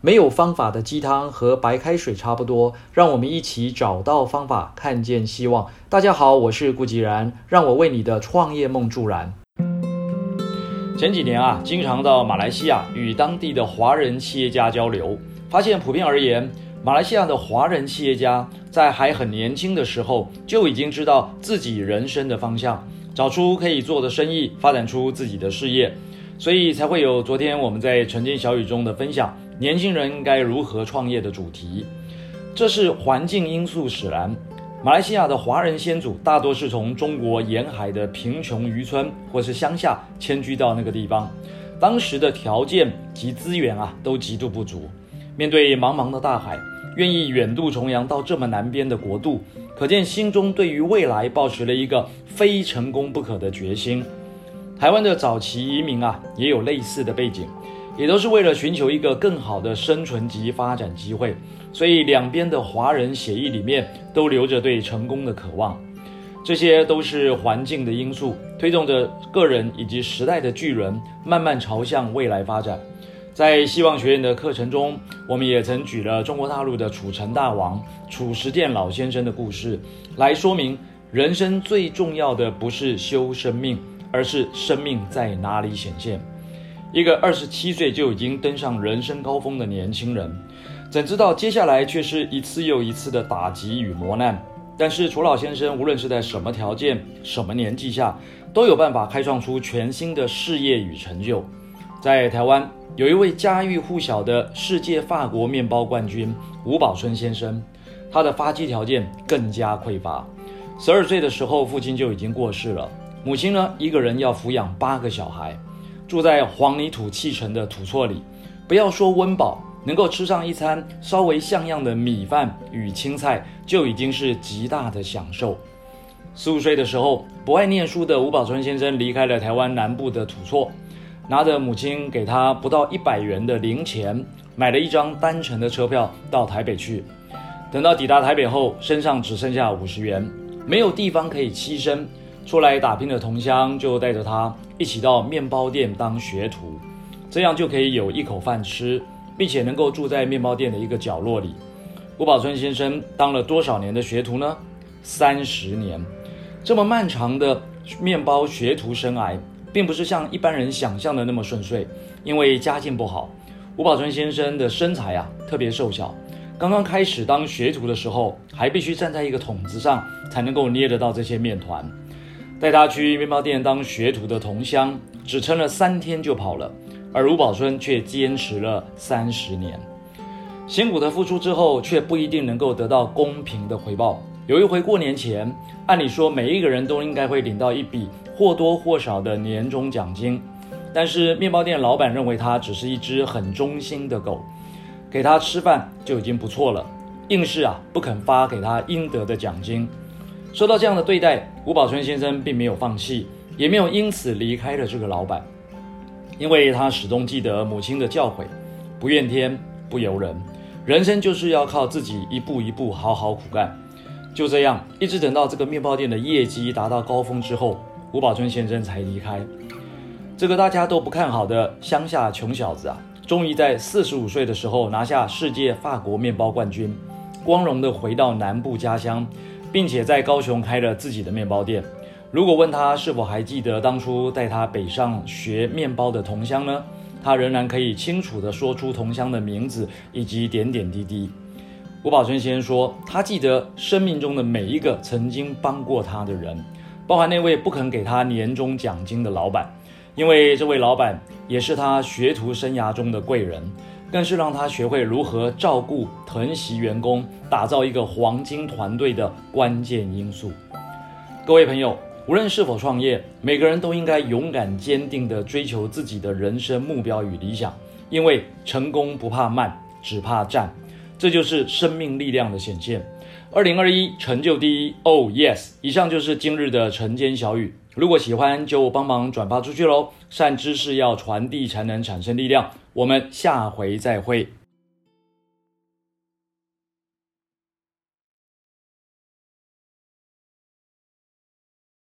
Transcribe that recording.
没有方法的鸡汤和白开水差不多，让我们一起找到方法，看见希望。大家好，我是顾吉然，让我为你的创业梦助燃。前几年啊，经常到马来西亚与当地的华人企业家交流，发现普遍而言，马来西亚的华人企业家在还很年轻的时候就已经知道自己人生的方向，找出可以做的生意，发展出自己的事业，所以才会有昨天我们在晨间小语中的分享。年轻人该如何创业的主题，这是环境因素使然。马来西亚的华人先祖大多是从中国沿海的贫穷渔村或是乡下迁居到那个地方，当时的条件及资源啊都极度不足。面对茫茫的大海，愿意远渡重洋到这么南边的国度，可见心中对于未来抱持了一个非成功不可的决心。台湾的早期移民啊，也有类似的背景。也都是为了寻求一个更好的生存及发展机会，所以两边的华人协议里面都留着对成功的渴望。这些都是环境的因素，推动着个人以及时代的巨人慢慢朝向未来发展。在希望学院的课程中，我们也曾举了中国大陆的楚成大王褚时健老先生的故事，来说明人生最重要的不是修生命，而是生命在哪里显现。一个二十七岁就已经登上人生高峰的年轻人，怎知道接下来却是一次又一次的打击与磨难？但是楚老先生无论是在什么条件、什么年纪下，都有办法开创出全新的事业与成就。在台湾，有一位家喻户晓的世界法国面包冠军吴宝春先生，他的发迹条件更加匮乏。十二岁的时候，父亲就已经过世了，母亲呢，一个人要抚养八个小孩。住在黄泥土砌成的土厝里，不要说温饱，能够吃上一餐稍微像样的米饭与青菜，就已经是极大的享受。十五岁的时候，不爱念书的吴宝春先生离开了台湾南部的土厝，拿着母亲给他不到一百元的零钱，买了一张单程的车票到台北去。等到抵达台北后，身上只剩下五十元，没有地方可以栖身。出来打拼的同乡就带着他一起到面包店当学徒，这样就可以有一口饭吃，并且能够住在面包店的一个角落里。吴宝春先生当了多少年的学徒呢？三十年。这么漫长的面包学徒生涯，并不是像一般人想象的那么顺遂，因为家境不好。吴宝春先生的身材啊特别瘦小，刚刚开始当学徒的时候，还必须站在一个桶子上才能够捏得到这些面团。带他去面包店当学徒的同乡，只撑了三天就跑了，而吴宝春却坚持了三十年。辛苦的付出之后，却不一定能够得到公平的回报。有一回过年前，按理说每一个人都应该会领到一笔或多或少的年终奖金，但是面包店老板认为他只是一只很忠心的狗，给他吃饭就已经不错了，硬是啊不肯发给他应得的奖金。受到这样的对待，吴宝春先生并没有放弃，也没有因此离开了这个老板，因为他始终记得母亲的教诲，不怨天不尤人，人生就是要靠自己一步一步好好苦干。就这样，一直等到这个面包店的业绩达到高峰之后，吴宝春先生才离开。这个大家都不看好的乡下穷小子啊，终于在四十五岁的时候拿下世界法国面包冠军，光荣的回到南部家乡。并且在高雄开了自己的面包店。如果问他是否还记得当初带他北上学面包的同乡呢？他仍然可以清楚地说出同乡的名字以及点点滴滴。吴宝春先生说，他记得生命中的每一个曾经帮过他的人，包含那位不肯给他年终奖金的老板，因为这位老板也是他学徒生涯中的贵人。更是让他学会如何照顾、疼惜员工，打造一个黄金团队的关键因素。各位朋友，无论是否创业，每个人都应该勇敢、坚定地追求自己的人生目标与理想，因为成功不怕慢，只怕站。这就是生命力量的显现。二零二一，成就第一。Oh yes！以上就是今日的晨间小语。如果喜欢，就帮忙转发出去喽。善知识要传递，才能产生力量。我们下回再会。